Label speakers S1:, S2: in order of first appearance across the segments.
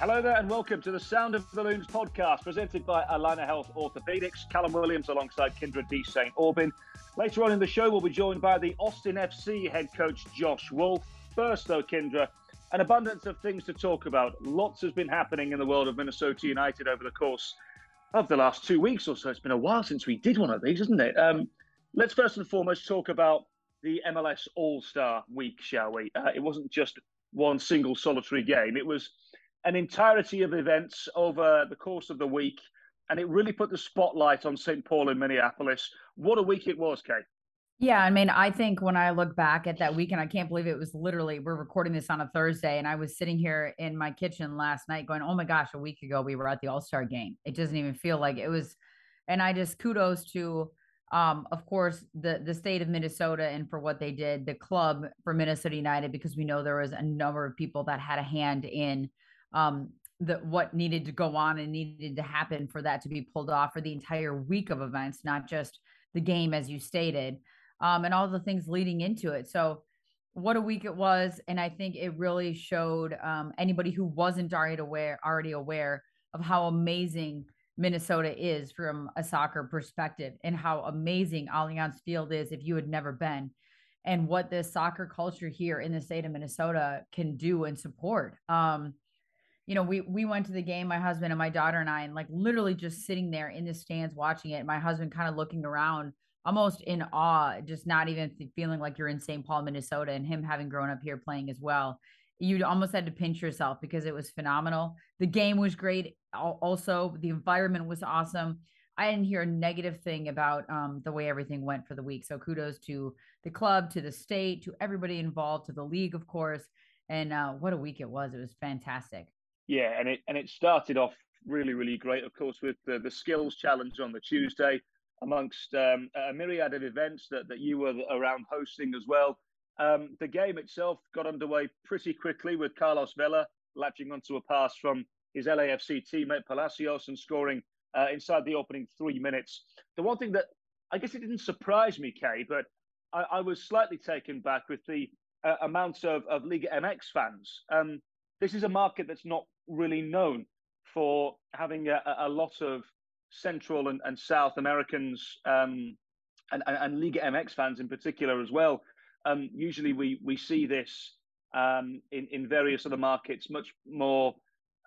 S1: Hello there, and welcome to the Sound of the Loons podcast, presented by Allina Health Orthopedics. Callum Williams alongside Kyndra D. St. Aubin. Later on in the show, we'll be joined by the Austin FC head coach Josh Wolff. First, though, Kyndra, an abundance of things to talk about. Lots has been happening in the world of Minnesota United over the course of the last two weeks or so. It's been a while since we did one of these, isn't it? Um, let's first and foremost talk about the MLS All Star Week, shall we? Uh, it wasn't just one single solitary game. It was an entirety of events over the course of the week, and it really put the spotlight on St. Paul in Minneapolis. What a week it was, Kate.
S2: Yeah, I mean, I think when I look back at that weekend, I can't believe it was literally, we're recording this on a Thursday, and I was sitting here in my kitchen last night going, oh my gosh, a week ago we were at the All Star game. It doesn't even feel like it was. And I just kudos to, um, of course, the the state of Minnesota and for what they did, the club for Minnesota United, because we know there was a number of people that had a hand in um, the what needed to go on and needed to happen for that to be pulled off for the entire week of events, not just the game as you stated, um, and all the things leading into it. So what a week it was, and I think it really showed um, anybody who wasn't already aware already aware of how amazing Minnesota is from a soccer perspective, and how amazing Allianz Field is if you had never been, and what this soccer culture here in the state of Minnesota can do and support. Um, you know, we we went to the game, my husband and my daughter and I, and like literally just sitting there in the stands watching it. My husband kind of looking around, almost in awe, just not even feeling like you're in St. Paul, Minnesota, and him having grown up here playing as well. You almost had to pinch yourself because it was phenomenal. The game was great. Also, the environment was awesome. I didn't hear a negative thing about um, the way everything went for the week. So kudos to the club, to the state, to everybody involved, to the league, of course. And uh, what a week it was! It was fantastic.
S1: Yeah, and it and it started off really really great, of course, with the, the skills challenge on the Tuesday, amongst um, a myriad of events that that you were around hosting as well. Um, the game itself got underway pretty quickly with Carlos Vela latching onto a pass from his LAFC teammate Palacios and scoring uh, inside the opening three minutes. The one thing that I guess it didn't surprise me, Kay, but I, I was slightly taken back with the uh, amount of, of Liga MX fans. Um, this is a market that's not really known for having a, a lot of Central and, and South Americans um, and, and, and, Liga MX fans in particular as well. Um, usually we, we see this um, in, in various other markets much more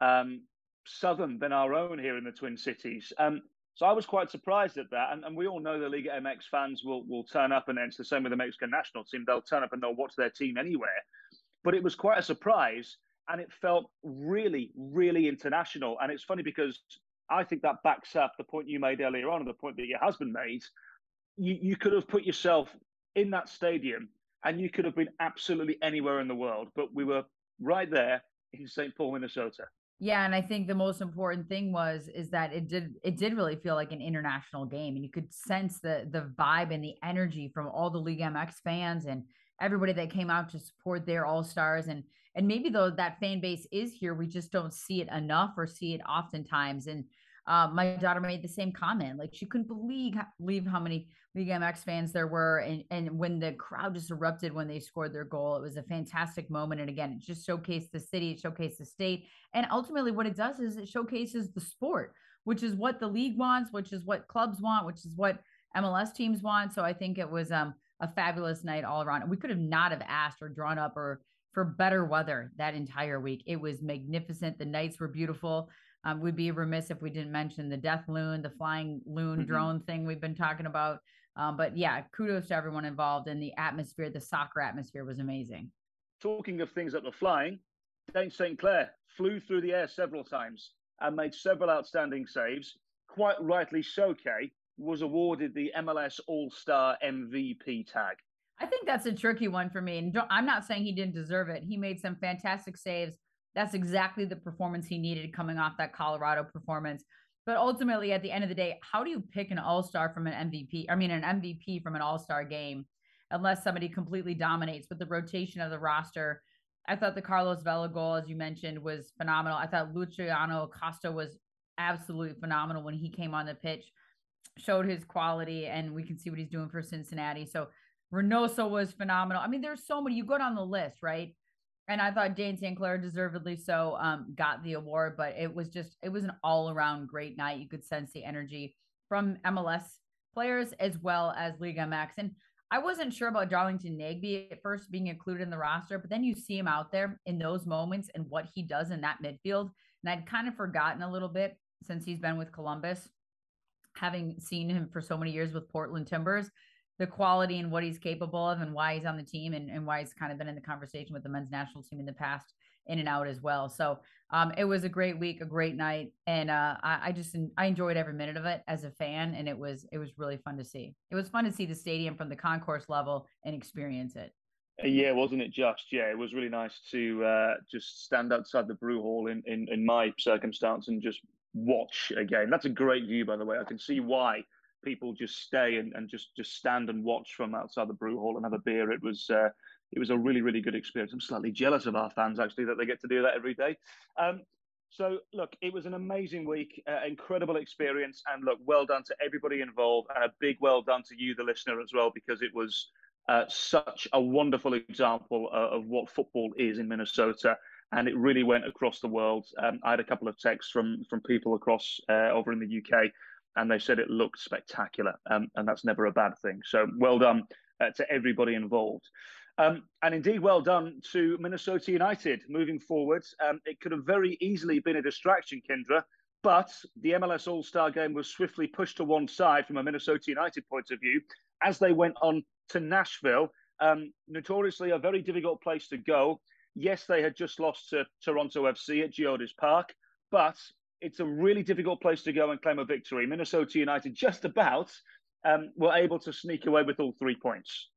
S1: um, southern than our own here in the Twin Cities. Um, so I was quite surprised at that. And, and, we all know the Liga MX fans will, will turn up, and it's the same with the Mexican national team. They'll turn up and they'll watch their team anywhere. But it was quite a surprise and it felt really, really international. And it's funny because I think that backs up the point you made earlier on, and the point that your husband made. You, you could have put yourself in that stadium and you could have been absolutely anywhere in the world, but we were right there in St. Paul, Minnesota.
S2: Yeah, and I think the most important thing was is that it did it did really feel like an international game, and you could sense the the vibe and the energy from all the League MX fans and everybody that came out to support their all stars and and maybe though that fan base is here we just don't see it enough or see it oftentimes. And uh, my daughter made the same comment like she couldn't believe believe how many League MX fans there were. And and when the crowd just erupted when they scored their goal it was a fantastic moment. And again it just showcased the city it showcased the state. And ultimately what it does is it showcases the sport which is what the league wants which is what clubs want which is what MLS teams want. So I think it was um a fabulous night all around. We could have not have asked or drawn up or for better weather that entire week. It was magnificent. The nights were beautiful. Um, we'd be remiss if we didn't mention the death loon, the flying loon mm-hmm. drone thing we've been talking about. Um, but yeah, kudos to everyone involved. And the atmosphere, the soccer atmosphere was amazing.
S1: Talking of things that were flying, Dayne St. Clair flew through the air several times and made several outstanding saves. Quite rightly so, Kay was awarded the MLS All Star MVP tag.
S2: I think that's a tricky one for me. And I'm not saying he didn't deserve it. He made some fantastic saves. That's exactly the performance he needed coming off that Colorado performance. But ultimately, at the end of the day, how do you pick an all star from an MVP? I mean, an MVP from an all star game, unless somebody completely dominates. But the rotation of the roster, I thought the Carlos Vela goal, as you mentioned, was phenomenal. I thought Luciano Acosta was absolutely phenomenal when he came on the pitch showed his quality, and we can see what he's doing for Cincinnati. So Reynoso was phenomenal. I mean, there's so many. You go down the list, right? And I thought Dayne St. Clair deservedly so um, got the award, but it was just it was an all around great night. You could sense the energy from MLS players as well as Liga Max. And I wasn't sure about Darlington Nagbe at first being included in the roster, but then you see him out there in those moments and what he does in that midfield. And I'd kind of forgotten a little bit since he's been with Columbus, having seen him for so many years with Portland Timbers, the quality and what he's capable of and why he's on the team and, and why he's kind of been in the conversation with the men's national team in the past in and out as well. So um, it was a great week, a great night, and uh, I, I, just I enjoyed every minute of it as a fan, and it was it was really fun to see. It was fun to see the stadium from the concourse level and experience it.
S1: Uh, yeah, wasn't it just? Yeah, it was really nice to uh, just stand outside the brew hall in, in, in my circumstance and just watch a game. That's a great view, by the way. I can see why people just stay and, and just just stand and watch from outside the brew hall and have a beer. It was uh, it was a really, really good experience. I'm slightly jealous of our fans actually that they get to do that every day. Um, so look, it was an amazing week, uh, incredible experience, and look, well done to everybody involved, and a big well done to you, the listener, as well, because it was uh, such a wonderful example of, of what football is in Minnesota and it really went across the world. Um, I had a couple of texts from from people across uh, over in the UK, and they said it looked spectacular, um, and that's never a bad thing. So well done uh, to everybody involved. Um, and indeed, well done to Minnesota United moving forward. Um, it could have very easily been a distraction, Kyndra, but the MLS All Star game was swiftly pushed to one side from a Minnesota United point of view as they went on to Nashville. Um, notoriously a very difficult place to go. Yes, they had just lost to Toronto FC at Geodis Park, but it's a really difficult place to go and claim a victory. Minnesota United just about um, were able to sneak away with all three points.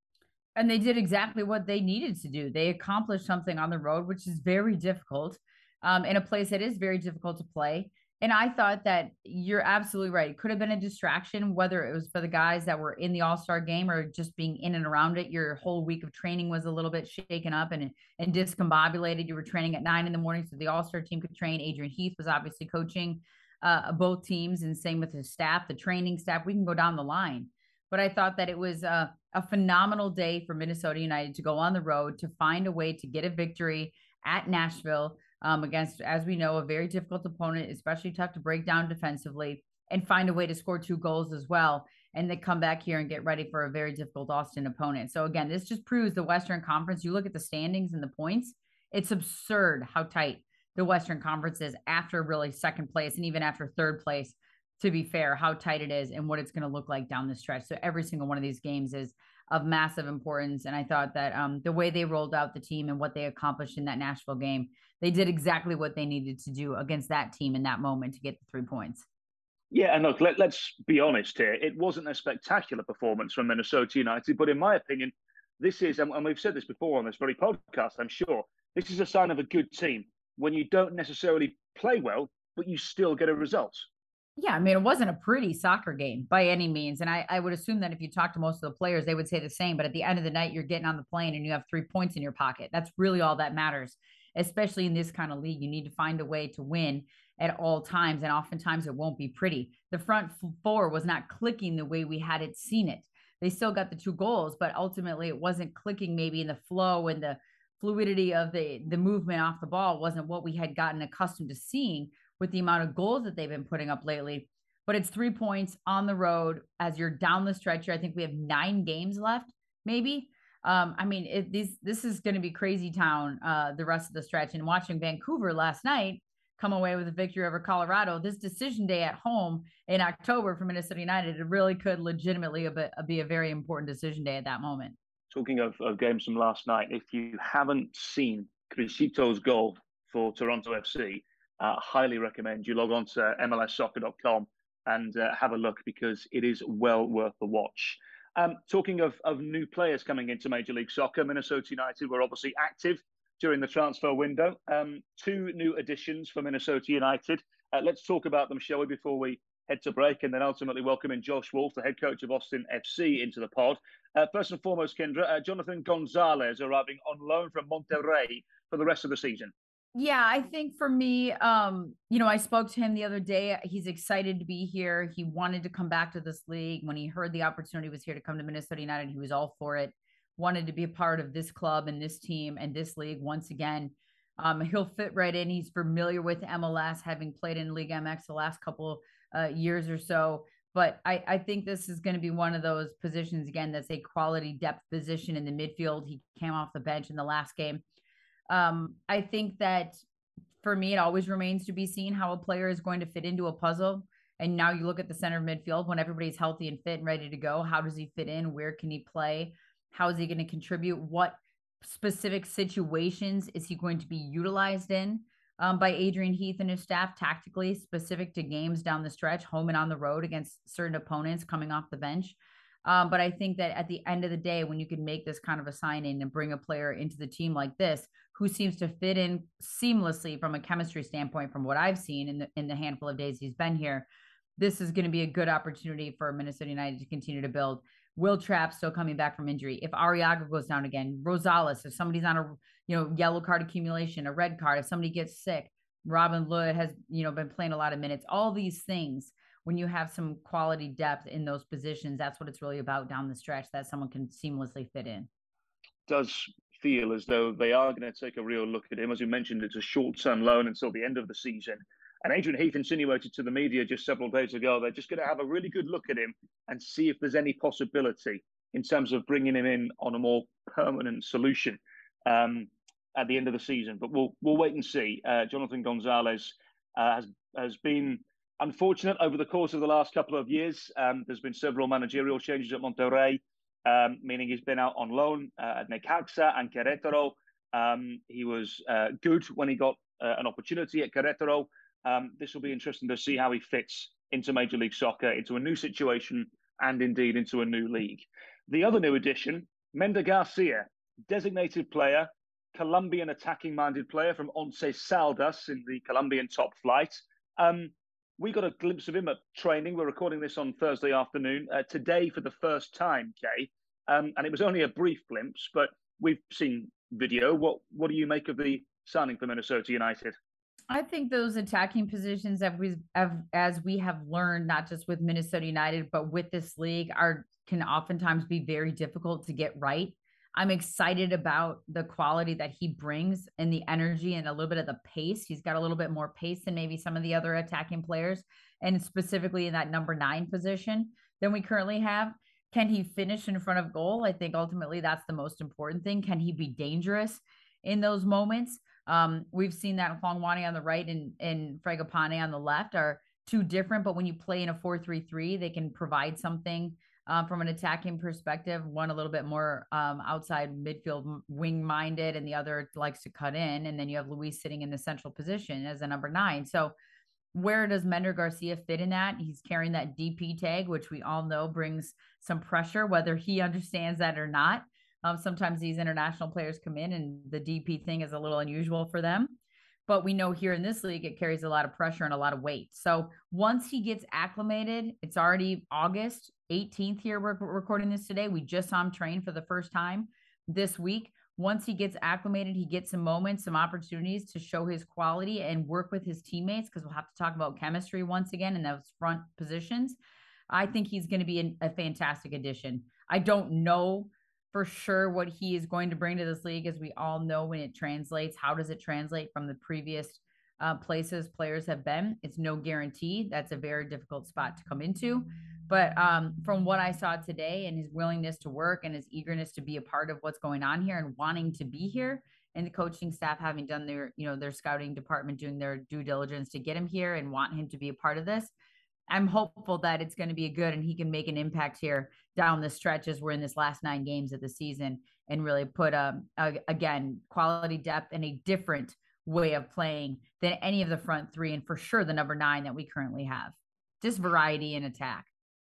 S2: And they did exactly what they needed to do. They accomplished something on the road, which is very difficult um, in a place that is very difficult to play. And I thought that you're absolutely right. It could have been a distraction, whether it was for the guys that were in the All Star game or just being in and around it. Your whole week of training was a little bit shaken up and and discombobulated. You were training at nine in the morning, so the All Star team could train. Adrian Heath was obviously coaching uh, both teams, and same with his staff, the training staff. We can go down the line, but I thought that it was a, a phenomenal day for Minnesota United to go on the road to find a way to get a victory at Nashville um, against, as we know, a very difficult opponent, especially tough to break down defensively and find a way to score two goals as well. And they come back here and get ready for a very difficult Austin opponent. So again, this just proves the Western Conference. You look at the standings and the points, it's absurd how tight the Western Conference is after really second place and even after third place. To be fair, how tight it is and what it's going to look like down the stretch. So every single one of these games is of massive importance. And I thought that um, the way they rolled out the team and what they accomplished in that Nashville game they did exactly what they needed to do against that team in that moment to get the three points.
S1: Yeah, and look, let, us be honest here. It wasn't a spectacular performance from Minnesota United, but in my opinion, this is, and we've said this before on this very podcast, I'm sure, this is a sign of a good team when you don't necessarily play well, but you still get a result.
S2: Yeah, I mean, it wasn't a pretty soccer game by any means. And I, I would assume that if you talk to most of the players, they would say the same. But at the end of the night, you're getting on the plane and you have three points in your pocket. That's really all that matters especially in this kind of league. You need to find a way to win at all times, and oftentimes it won't be pretty. The front four was not clicking the way we had it seen it. They still got the two goals, but ultimately it wasn't clicking maybe in the flow and the fluidity of the the movement off the ball wasn't what we had gotten accustomed to seeing with the amount of goals that they've been putting up lately. But it's three points on the road as you're down the stretch. Here. I think we have nine games left, maybe um, I mean, it, these this is going to be crazy town uh, the rest of the stretch. And watching Vancouver last night come away with a victory over Colorado, this decision day at home in October for Minnesota United, it really could legitimately be a very important decision day at that moment.
S1: Talking of, of games from last night, if you haven't seen Criscito's goal for Toronto FC, uh, highly recommend you log on to MLSsoccer.com and uh, have a look because it is well worth the watch. Um, talking of, of new players coming into Major League Soccer, Minnesota United were obviously active during the transfer window. Um, two new additions for Minnesota United. Uh, let's talk about them, shall we, before we head to break and then ultimately welcoming Josh Wolff, the head coach of Austin FC, into the pod. Uh, first and foremost, Kyndra, uh, Jonathan Gonzalez arriving on loan from Monterrey for the rest of the season.
S2: Yeah, I think for me, um, you know, I spoke to him the other day. He's excited to be here. He wanted to come back to this league. When he heard the opportunity was here to come to Minnesota United, he was all for it. Wanted to be a part of this club and this team and this league once again. Um, he'll fit right in. He's familiar with MLS, having played in League MX the last couple uh, years or so. But I, I think this is going to be one of those positions again that's a quality depth position in the midfield. He came off the bench in the last game um, I think that for me, it always remains to be seen how a player is going to fit into a puzzle. And now you look at the center of midfield when everybody's healthy and fit and ready to go. How does he fit in? Where can he play? How is he going to contribute? What specific situations is he going to be utilized in um, by Adrian Heath and his staff tactically, specific to games down the stretch, home and on the road against certain opponents coming off the bench? Um, but I think that at the end of the day, when you can make this kind of a signing and bring a player into the team like this, who seems to fit in seamlessly from a chemistry standpoint, from what I've seen in the in the handful of days he's been here, this is going to be a good opportunity for Minnesota United to continue to build. Will Trapp still coming back from injury. If Arriaga goes down again, Rosales, if somebody's on a you know yellow card accumulation, a red card, if somebody gets sick, Robin Lod has you know been playing a lot of minutes. All these things when you have some quality depth in those positions, that's what it's really about down the stretch that someone can seamlessly fit in.
S1: Does feel as though they are going to take a real look at him. As you mentioned, it's a short term loan until the end of the season. And Adrian Heath insinuated to the media just several days ago they're just going to have a really good look at him and see if there's any possibility in terms of bringing him in on a more permanent solution um, at the end of the season. But we'll we'll wait and see. Uh, Jonathan Gonzalez uh, has has been unfortunate over the course of the last couple of years. Um, there's been several managerial changes at Monterrey, um, meaning he's been out on loan uh, at Necaxa and Querétaro. Um, he was uh, good when he got uh, an opportunity at Querétaro. Um, this will be interesting to see how he fits into Major League Soccer, into a new situation, and indeed into a new league. The other new addition, Mender Garcia, designated player, Colombian attacking minded player from Once Caldas in the Colombian top flight. Um, we got a glimpse of him at training. We're recording this on Thursday afternoon uh, today for the first time, Kay, um, and it was only a brief glimpse, but we've seen video. What what do you make of the signing for Minnesota United?
S2: I think those attacking positions that we have, as we have learned, not just with Minnesota United, but with this league, are can oftentimes be very difficult to get right. I'm excited about the quality that he brings and the energy and a little bit of the pace. He's got a little bit more pace than maybe some of the other attacking players, and specifically in that number nine position than we currently have. Can he finish in front of goal? I think ultimately that's the most important thing. Can he be dangerous in those moments? Um, we've seen that Hlongwane on the right and, and on the left are two different, but when you play in a 4 3 3, they can provide something um, from an attacking perspective. One a little bit more um, outside midfield wing minded, and the other likes to cut in. And then you have Luis sitting in the central position as a number nine. So where does Mender Garcia fit in that? He's carrying that DP tag, which we all know brings some pressure, whether he understands that or not. Um, sometimes these international players come in and the DP thing is a little unusual for them but we know here in this league it carries a lot of pressure and a lot of weight. So once he gets acclimated, it's already August 18th here. We're recording this today. We just saw him train for the first time this week. Once he gets acclimated, he gets some moments, some opportunities to show his quality and work with his teammates because we'll have to talk about chemistry once again in those front positions. I think he's going to be a fantastic addition. I don't know for sure what he is going to bring to this league, as we all know when it translates. How does it translate from the previous uh, places players have been? It's no guarantee. That's a very difficult spot to come into. But um, from what I saw today and his willingness to work and his eagerness to be a part of what's going on here and wanting to be here, and the coaching staff having done their, you know, their scouting department doing their due diligence to get him here and want him to be a part of this, I'm hopeful that it's going to be good and he can make an impact here down the stretch as we're in this last nine games of the season and really put um, a, again quality depth and a different way of playing than any of the front three and for sure the number nine that we currently have. Just variety in attack.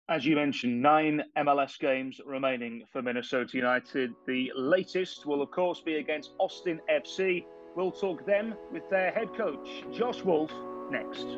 S1: As you mentioned, nine MLS games remaining for Minnesota United. The latest will, of course, be against Austin FC. We'll talk them with their head coach, Josh Wolff, next.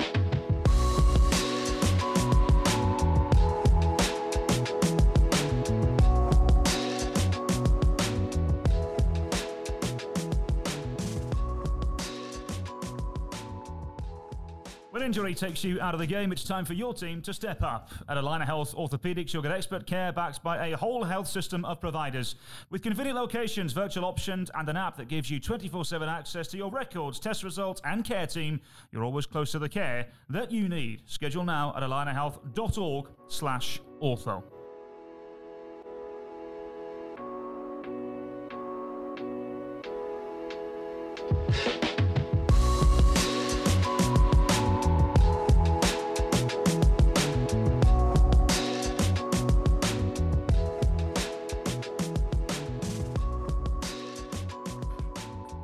S3: injury takes you out of the game, it's time for your team to step up. At Allina Health Orthopedics, you'll get expert care backed by a whole health system of providers. With convenient locations, virtual options, and an app that gives you 24 7 access to your records, test results, and care team, you're always close to the care that you need. Schedule now at allinahealth.org slash ortho.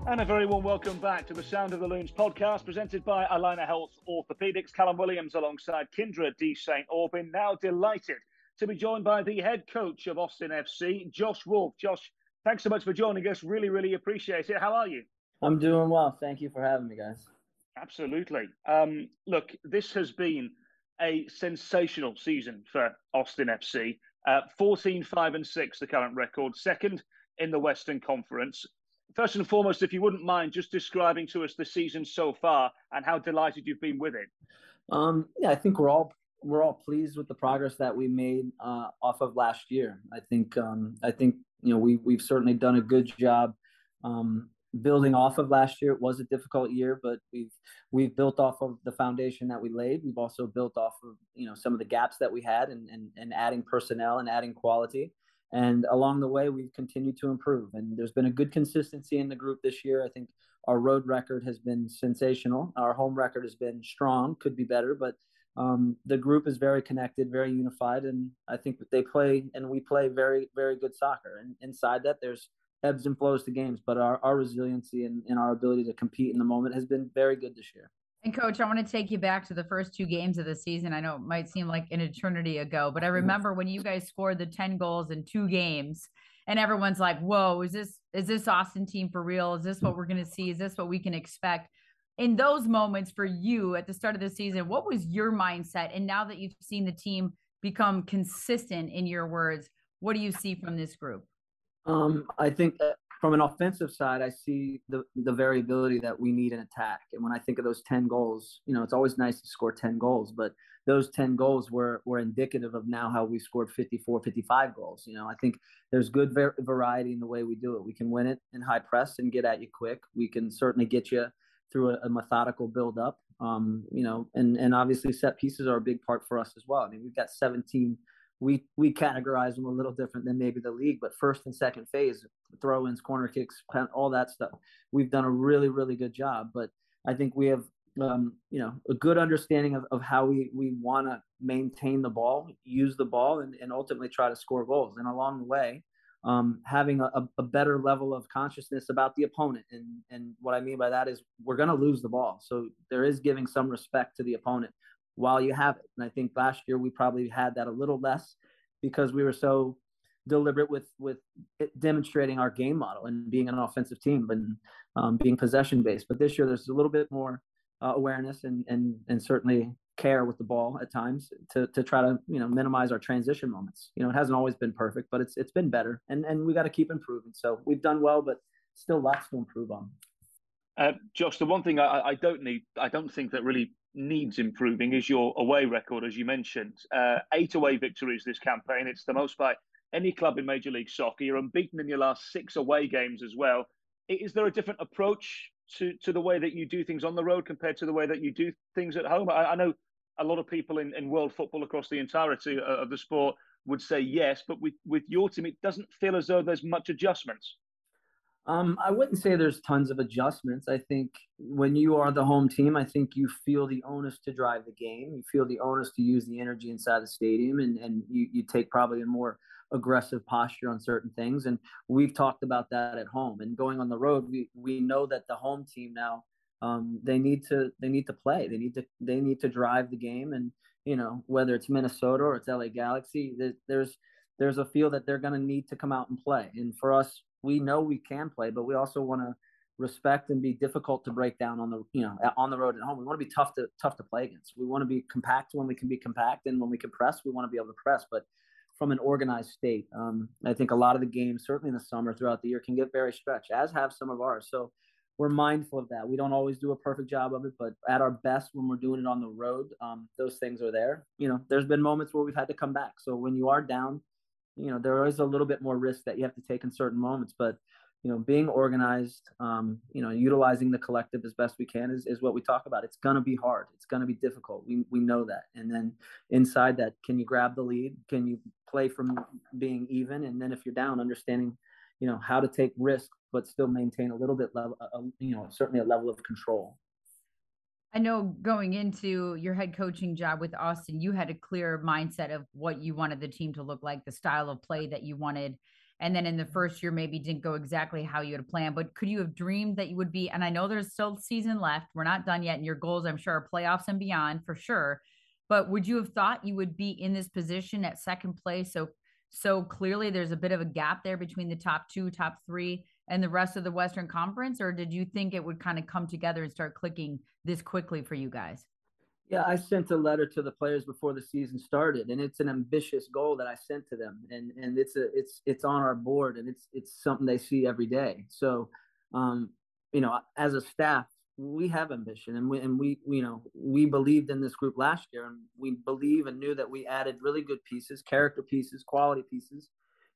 S1: And a very warm welcome back to the Sound of the Loons podcast presented by Allina Health Orthopedics. Callum Williams alongside Kyndra D. St. Aubin. Now delighted to be joined by the head coach of Austin FC, Josh Wolff. Josh, thanks so much for joining us. Really, really appreciate it. How are you?
S4: I'm doing well. Thank you for having me, guys.
S1: Absolutely. Um, look, this has been a sensational season for Austin FC. Uh, 14, 5, and 6, the current record. Second in the Western Conference first and foremost, if you wouldn't mind just describing to us the season so far and how delighted you've been with it.
S4: Um, yeah, I think we're all we're all pleased with the progress that we made uh, off of last year. I think um, I think you know we we've certainly done a good job um, building off of last year. It was a difficult year, but we've we've built off of the foundation that we laid. We've also built off of you know some of the gaps that we had and and, and adding personnel and adding quality. And along the way, we've continued to improve. And there's been a good consistency in the group this year. I think our road record has been sensational. Our home record has been strong, could be better, but um, the group is very connected, very unified. And I think that they play and we play very, very good soccer. And inside that, there's ebbs and flows to games, but our, our resiliency and, and our ability to compete in the moment has been very good this year.
S2: And coach, I want to take you back to the first two games of the season. I know it might seem like an eternity ago, but I remember when you guys scored the 10 goals in two games and everyone's like, "Whoa, is this is this Austin team for real? Is this what we're going to see? Is this what we can expect?" In those moments for you at the start of the season, what was your mindset? And now that you've seen the team become consistent in your words, what do you see from this group?
S4: Um, I think from an offensive side, I see the the variability that we need in attack. And when I think of those 10 goals, you know, it's always nice to score 10 goals, but those 10 goals were were indicative of now how we scored 54, 55 goals. You know, I think there's good ver- variety in the way we do it. We can win it in high press and get at you quick. We can certainly get you through a, a methodical build up. Um, you know, and and obviously set pieces are a big part for us as well. I mean, we've got 17 we we categorize them a little different than maybe the league. But first and second phase, throw-ins, corner kicks, all that stuff, we've done a really really good job. But I think we have um, you know a good understanding of, of how we we want to maintain the ball, use the ball, and, and ultimately try to score goals. And along the way, um, having a, a, better level of consciousness about the opponent. And and what I mean by that is we're going to lose the ball, so there is giving some respect to the opponent while you have it. And I think last year we probably had that a little less because we were so deliberate with with demonstrating our game model and being an offensive team and um, being possession based. But this year there's a little bit more uh, awareness and and and certainly care with the ball at times to to try to you know minimize our transition moments. You know it hasn't always been perfect, but it's it's been better and and we got to keep improving. So we've done well, but still lots to improve on.
S1: Uh, Josh, the one thing I, I, don't need, I don't think that really needs improving is your away record, as you mentioned. Uh, eight away victories this campaign. It's the most by any club in Major League Soccer. You're unbeaten in your last six away games as well. Is there a different approach to, to the way that you do things on the road compared to the way that you do things at home? I, I know a lot of people in, in world football across the entirety of the sport would say yes, but with, with your team, it doesn't feel as though there's much adjustments.
S4: Um, I wouldn't say there's tons of adjustments. I think when you are the home team, I think you feel the onus to drive the game. You feel the onus to use the energy inside the stadium, and, and you, you take probably a more aggressive posture on certain things. And we've talked about that at home. And going on the road, we, we know that the home team now um, they need to they need to play. They need to they need to drive the game. And you know whether it's Minnesota or it's LA Galaxy, there's there's a feel that they're going to need to come out and play. And for us, we know we can play, but we also want to respect and be difficult to break down on the you know on the road at home. We want to be tough to tough to play against. We want to be compact when we can be compact, and when we can press, we want to be able to press. But from an organized state, um, I think a lot of the games, certainly in the summer throughout the year, can get very stretched, as have some of ours. So we're mindful of that. We don't always do a perfect job of it, but at our best, when we're doing it on the road, um, those things are there. You know, there's been moments where we've had to come back. So when you are down, you know, there is a little bit more risk that you have to take in certain moments. But you know, being organized, um, you know, utilizing the collective as best we can is, is what we talk about. It's going to be hard. It's going to be difficult. We, we know that. And then inside that, can you grab the lead? Can you play from being even? And then if you're down, understanding, you know, how to take risk, but still maintain a little bit level, uh, you know, certainly a level of control.
S2: I know going into your head coaching job with Austin, you had a clear mindset of what you wanted the team to look like, the style of play that you wanted. And then in the mm-hmm. first year maybe didn't go exactly how you had planned but could you have dreamed that you would be and i know there's still season left we're not done yet and your goals i'm sure are playoffs and beyond for sure. But would you have thought you would be in this position at second place? So so clearly there's a bit of a gap there between the top two top three and the rest of the western conference or did you think it would kind of come together and start clicking this quickly for you guys
S4: yeah, I sent a letter to the players before the season started, and it's an ambitious goal that I sent to them, and and it's a it's it's on our board, and it's it's something they see every day. So, um, you know, as a staff, we have ambition, and we and we you know we believed in this group last year, and we believe and knew that we added really good pieces, character pieces, quality pieces,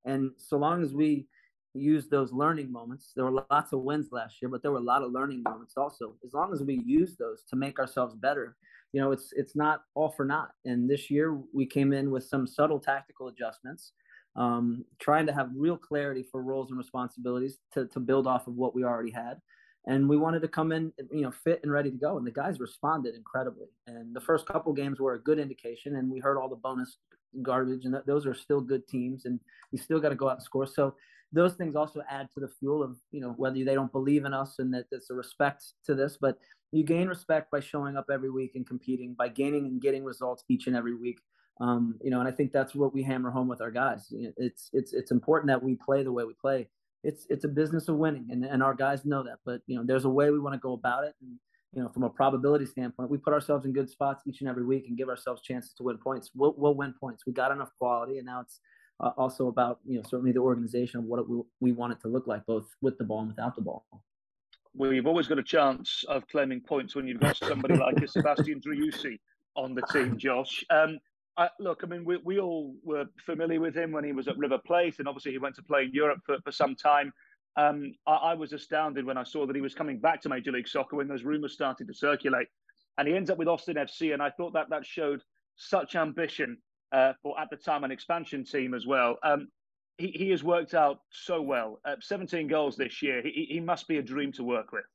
S4: and so long as we use those learning moments. There were lots of wins last year, but there were a lot of learning moments also. As long as we use those to make ourselves better, you know, it's it's not all for naught. And this year we came in with some subtle tactical adjustments, um, trying to have real clarity for roles and responsibilities to to build off of what we already had. And we wanted to come in, you know, fit and ready to go. And the guys responded incredibly. And the first couple games were a good indication. And we heard all the bonus garbage, and th- those are still good teams. And you still got to go out and score. So those things also add to the fuel of you know whether they don't believe in us and that there's a respect to this but you gain respect by showing up every week and competing by gaining and getting results each and every week. Um, you know and i think that's what we hammer home with our guys. It's it's it's important that we play the way we play. It's it's a business of winning and, and our guys know that but you know there's a way we want to go about it and you know from a probability standpoint we put ourselves in good spots each and every week and give ourselves chances to win points. We'll, we'll win points. We got enough quality and now it's uh, also about you know certainly the organization of what it, we, we want it to look like both with the ball and without the ball
S1: you've always got a chance of claiming points when you've got somebody like a Sebastian Driussi on the team, Josh. Um, I, look, I mean, we, we all were familiar with him when he was at River Plate, and obviously he went to play in Europe for, for some time. Um, I, I, was astounded when I saw that he was coming back to Major League Soccer when those rumours started to circulate. And he ends up with Austin FC, and I thought that that showed such ambition uh, for, at the time, an expansion team as well. Um, he, he has worked out so well. Uh, 17 goals this year. He, he must be a dream to work with.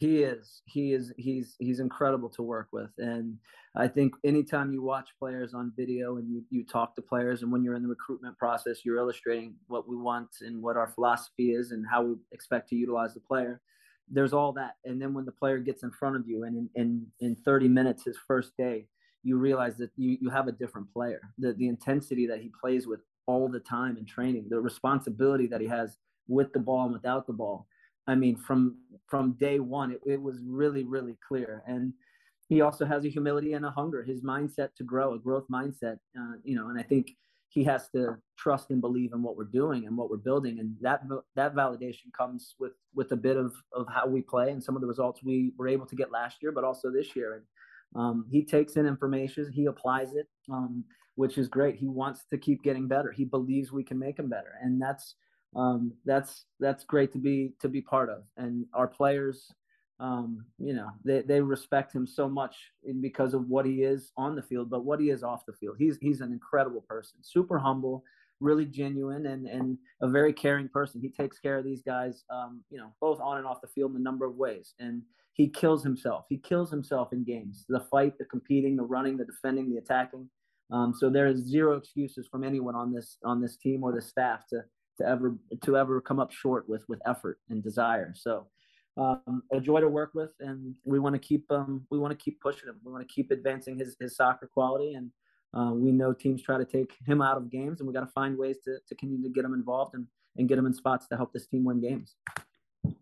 S4: He is. He is. He's he's incredible to work with, and I think anytime you watch players on video and you you talk to players, and when you're in the recruitment process, you're illustrating what we want and what our philosophy is and how we expect to utilize the player. There's all that, and then when the player gets in front of you, and in in, in 30 minutes, his first day, you realize that you you have a different player. The the intensity that he plays with all the time in training, the responsibility that he has with the ball and without the ball. I mean, from from day one, it, it was really, really clear. And he also has a humility and a hunger, his mindset to grow, a growth mindset. Uh, you know, and I think he has to trust and believe in what we're doing and what we're building, and that that validation comes with with a bit of of how we play and some of the results we were able to get last year, but also this year. And um, he takes in information, he applies it. Um, which is great. He wants to keep getting better. He believes we can make him better, and that's um, that's that's great to be to be part of. And our players, um, you know, they they respect him so much because of what he is on the field, but what he is off the field. He's he's an incredible person, super humble, really genuine, and and a very caring person. He takes care of these guys, um, you know, both on and off the field in a number of ways, and he kills himself. He kills himself in games. The fight, the competing, the running, the defending, the attacking um, so there is zero excuses from anyone on this on this team or the staff to to ever to ever come up short with with effort and desire. So um, a joy to work with, and we want to keep um, we want to keep pushing him. We want to keep advancing his his soccer quality, and uh, we know teams try to take him out of games, and we got to find ways to to continue to get him involved and and get him in spots to help this team win games.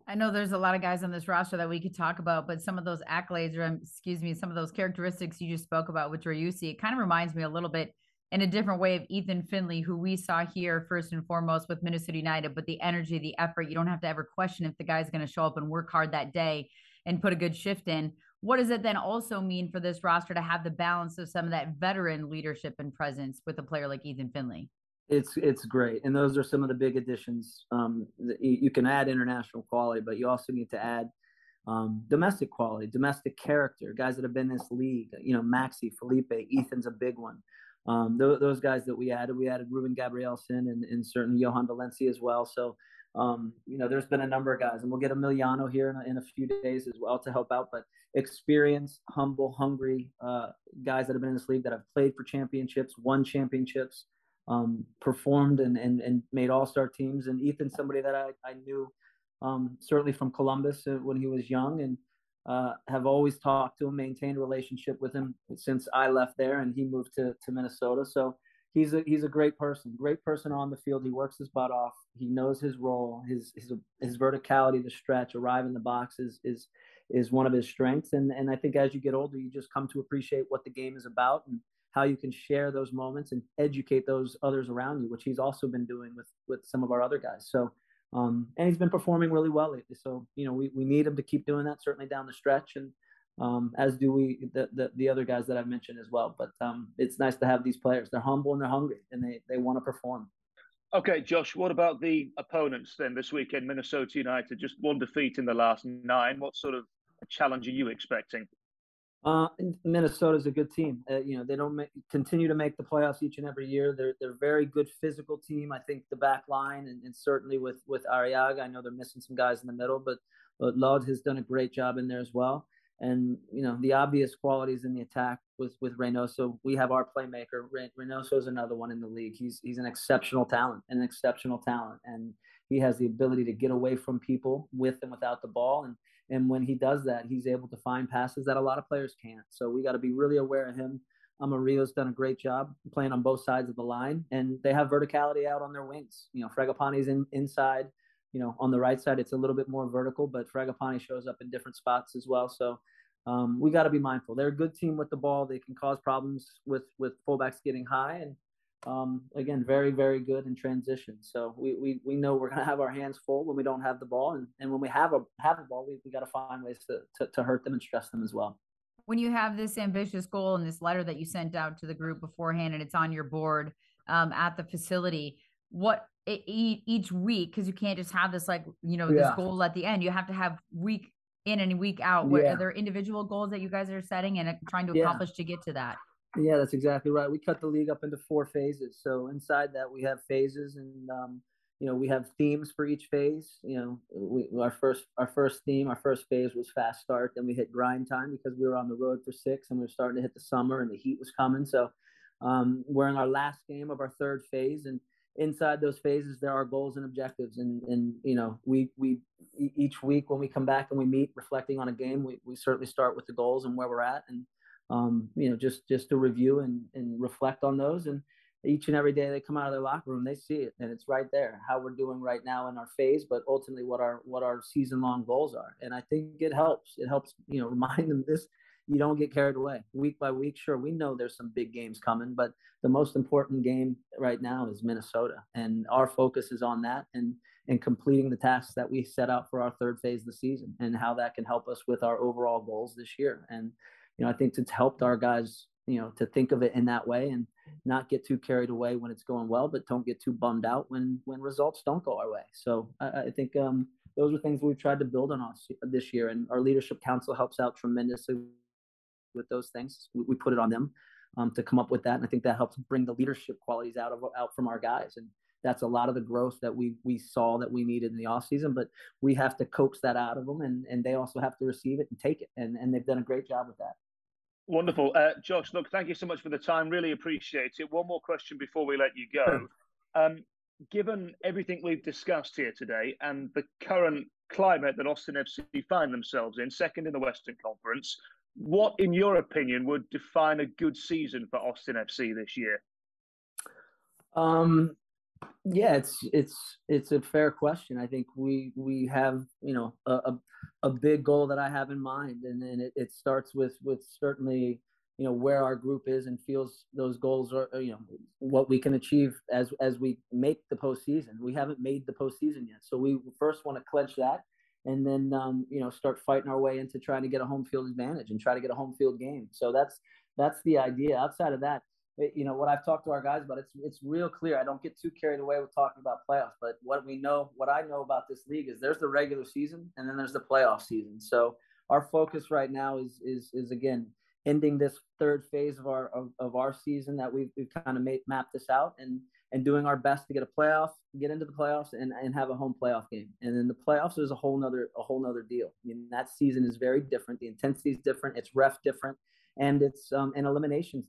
S2: I know there's a lot of guys on this roster that we could talk about, but some of those accolades or um, excuse me, some of those characteristics you just spoke about with Driussi, it kind of reminds me a little bit. in a different way of Ethan Finlay, who we saw here first and foremost with Minnesota United, but the energy, the effort, you don't have to ever question if the guy's going to show up and work hard that day and put a good shift in. What does it then also mean for this roster to have the balance of some of that veteran leadership and presence with a player like Ethan Finlay?
S4: It's it's great, and those are some of the big additions. Um, you can add international quality, but you also need to add um, domestic quality, domestic character, guys that have been in this league. You know, Maxi, Felipe, Ethan's a big one. Um, th- those guys that we added, we added Ruben Gabrielsen and, and certainly Jhojan Valencia as well. So, um, you know, there's been a number of guys, and we'll get Emiliano here in a, in a few days as well to help out. But experienced, humble, hungry uh, guys that have been in this league that have played for championships, won championships, um, performed and, and, and made all star teams. And Ethan, somebody that I, I knew um, certainly from Columbus uh, when he was young and uh, have always talked to him, maintained a relationship with him since I left there and he moved to, to Minnesota. So he's a, he's a great person, great person on the field. He works his butt off. He knows his role, his, his, his verticality, the stretch, arrive in the box is, is, is one of his strengths. And, and I think as you get older, you just come to appreciate what the game is about and how you can share those moments and educate those others around you, which he's also been doing with, with some of our other guys. So, um, and he's been performing really well lately. So, you know, we, we need him to keep doing that certainly down the stretch. And, um, as do we, the, the, the, other guys that I've mentioned as well. But um, it's nice to have these players. They're humble and they're hungry and they, they want to perform.
S1: Okay, Josh, what about the opponents then this weekend? Minnesota United, just one defeat in the last nine. What sort of challenge are you expecting?
S4: Uh, Minnesota's a good team. Uh, you know, they don't make, continue to make the playoffs each and every year. They're they're a very good physical team. I think the back line and, and certainly with with Arriaga, I know they're missing some guys in the middle, but but Lod has done a great job in there as well. And you know, the obvious qualities in the attack with with Reynoso. We have our playmaker. Re- Reynoso is another one in the league. He's he's an exceptional talent, an exceptional talent, and he has the ability to get away from people with and without the ball and and when he does that, he's able to find passes that a lot of players can't. So we got to be really aware of him. Amarilla's done a great job playing on both sides of the line, and they have verticality out on their wings. You know, Fragapane's in inside. You know, on the right side, it's a little bit more vertical, but Fragapane shows up in different spots as well. So um, we got to be mindful. They're a good team with the ball. They can cause problems with with fullbacks getting high, and um, again, very, very good in transition. So we, we, we know we're going to have our hands full when we don't have the ball. And, and when we have a, have a ball, we, we got to find ways to, to, to hurt them and stress them as well.
S2: When you have this ambitious goal and this letter that you sent out to the group beforehand and it's on your board um, at the facility, what each week, because you can't just have this like, you know, this yeah. goal at the end, you have to have week in and week out. What yeah. are there individual goals that you guys are setting and trying to accomplish yeah. to get to that?
S4: Yeah, that's exactly right. We cut the league up into four phases. So inside that, we have phases, and um, you know, we have themes for each phase. You know, we, our first our first theme, our first phase was fast start. Then we hit grind time because we were on the road for six, and we were starting to hit the summer, and the heat was coming. So um, we're in our last game of our third phase, and inside those phases there are goals and objectives and and you know we we each week when we come back and we meet reflecting on a game we, we certainly start with the goals and where we're at and um, you know, just just to review and, and reflect on those. And each and every day they come out of their locker room, they see it, and it's right there how we're doing right now in our phase, but ultimately what our what our season long goals are. And I think it helps. It helps, you know, remind them this. You don't get carried away week by week. Sure, we know there's some big games coming, but the most important game right now is Minnesota, and our focus is on that and and completing the tasks that we set out for our third phase of the season, and how that can help us with our overall goals this year. And you know, I think it's helped our guys, you know, to think of it in that way and not get too carried away when it's going well, but don't get too bummed out when when results don't go our way. So I, I think um, those are things we've tried to build on us this year, and our leadership council helps out tremendously with those things. We, we put it on them um, to come up with that, and I think that helps bring the leadership qualities out of out from our guys and that's a lot of the growth that we we saw that we needed in the off season but we have to coax that out of them and and they also have to receive it and take it and and they've done a great job with that
S1: Wonderful. Uh, Josh, look, thank you so much for the time. Really appreciate it. One more question before we let you go. Um, given everything we've discussed here today and the current climate that Austin FC find themselves in, second in the Western Conference, what, in your opinion, would define a good season for Austin FC this year?
S4: Um, yeah, it's it's it's a fair question. I think we we have you know a a, a big goal that I have in mind, and then it, it starts with with certainly you know where our group is and feels those goals are you know what we can achieve as as we make the postseason. We haven't made the postseason yet, so we first want to clench that, and then um, you know start fighting our way into trying to get a home field advantage and try to get a home field game. So that's that's the idea. Outside of that, you know what I've talked to our guys about. It's it's real clear. I don't get too carried away with talking about playoffs, but what we know, what I know about this league is there's the regular season and then there's the playoff season. So our focus right now is is is again ending this third phase of our of, of our season that we've, we've kind of made mapped this out and and doing our best to get a playoff get into the playoffs and, and have a home playoff game. And then the playoffs is a whole nother a whole nother deal. I mean that season is very different. The intensity is different. It's ref different. And it's um, an elimination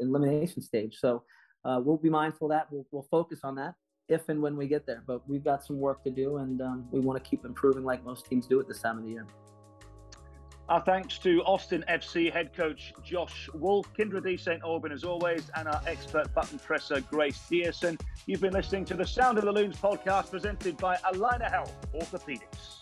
S4: elimination stage. So uh, we'll be mindful of that. We'll, we'll focus on that if and when we get there. But we've got some work to do and um, we want to keep improving like most teams do at this time of the year
S1: our thanks to Austin FC head coach Josh Wolff, Kyndra de St. Aubin as always, and our expert button presser Grace Dearson. You've been listening to the Sound of the Loons podcast presented by Allina Health Orthopedics.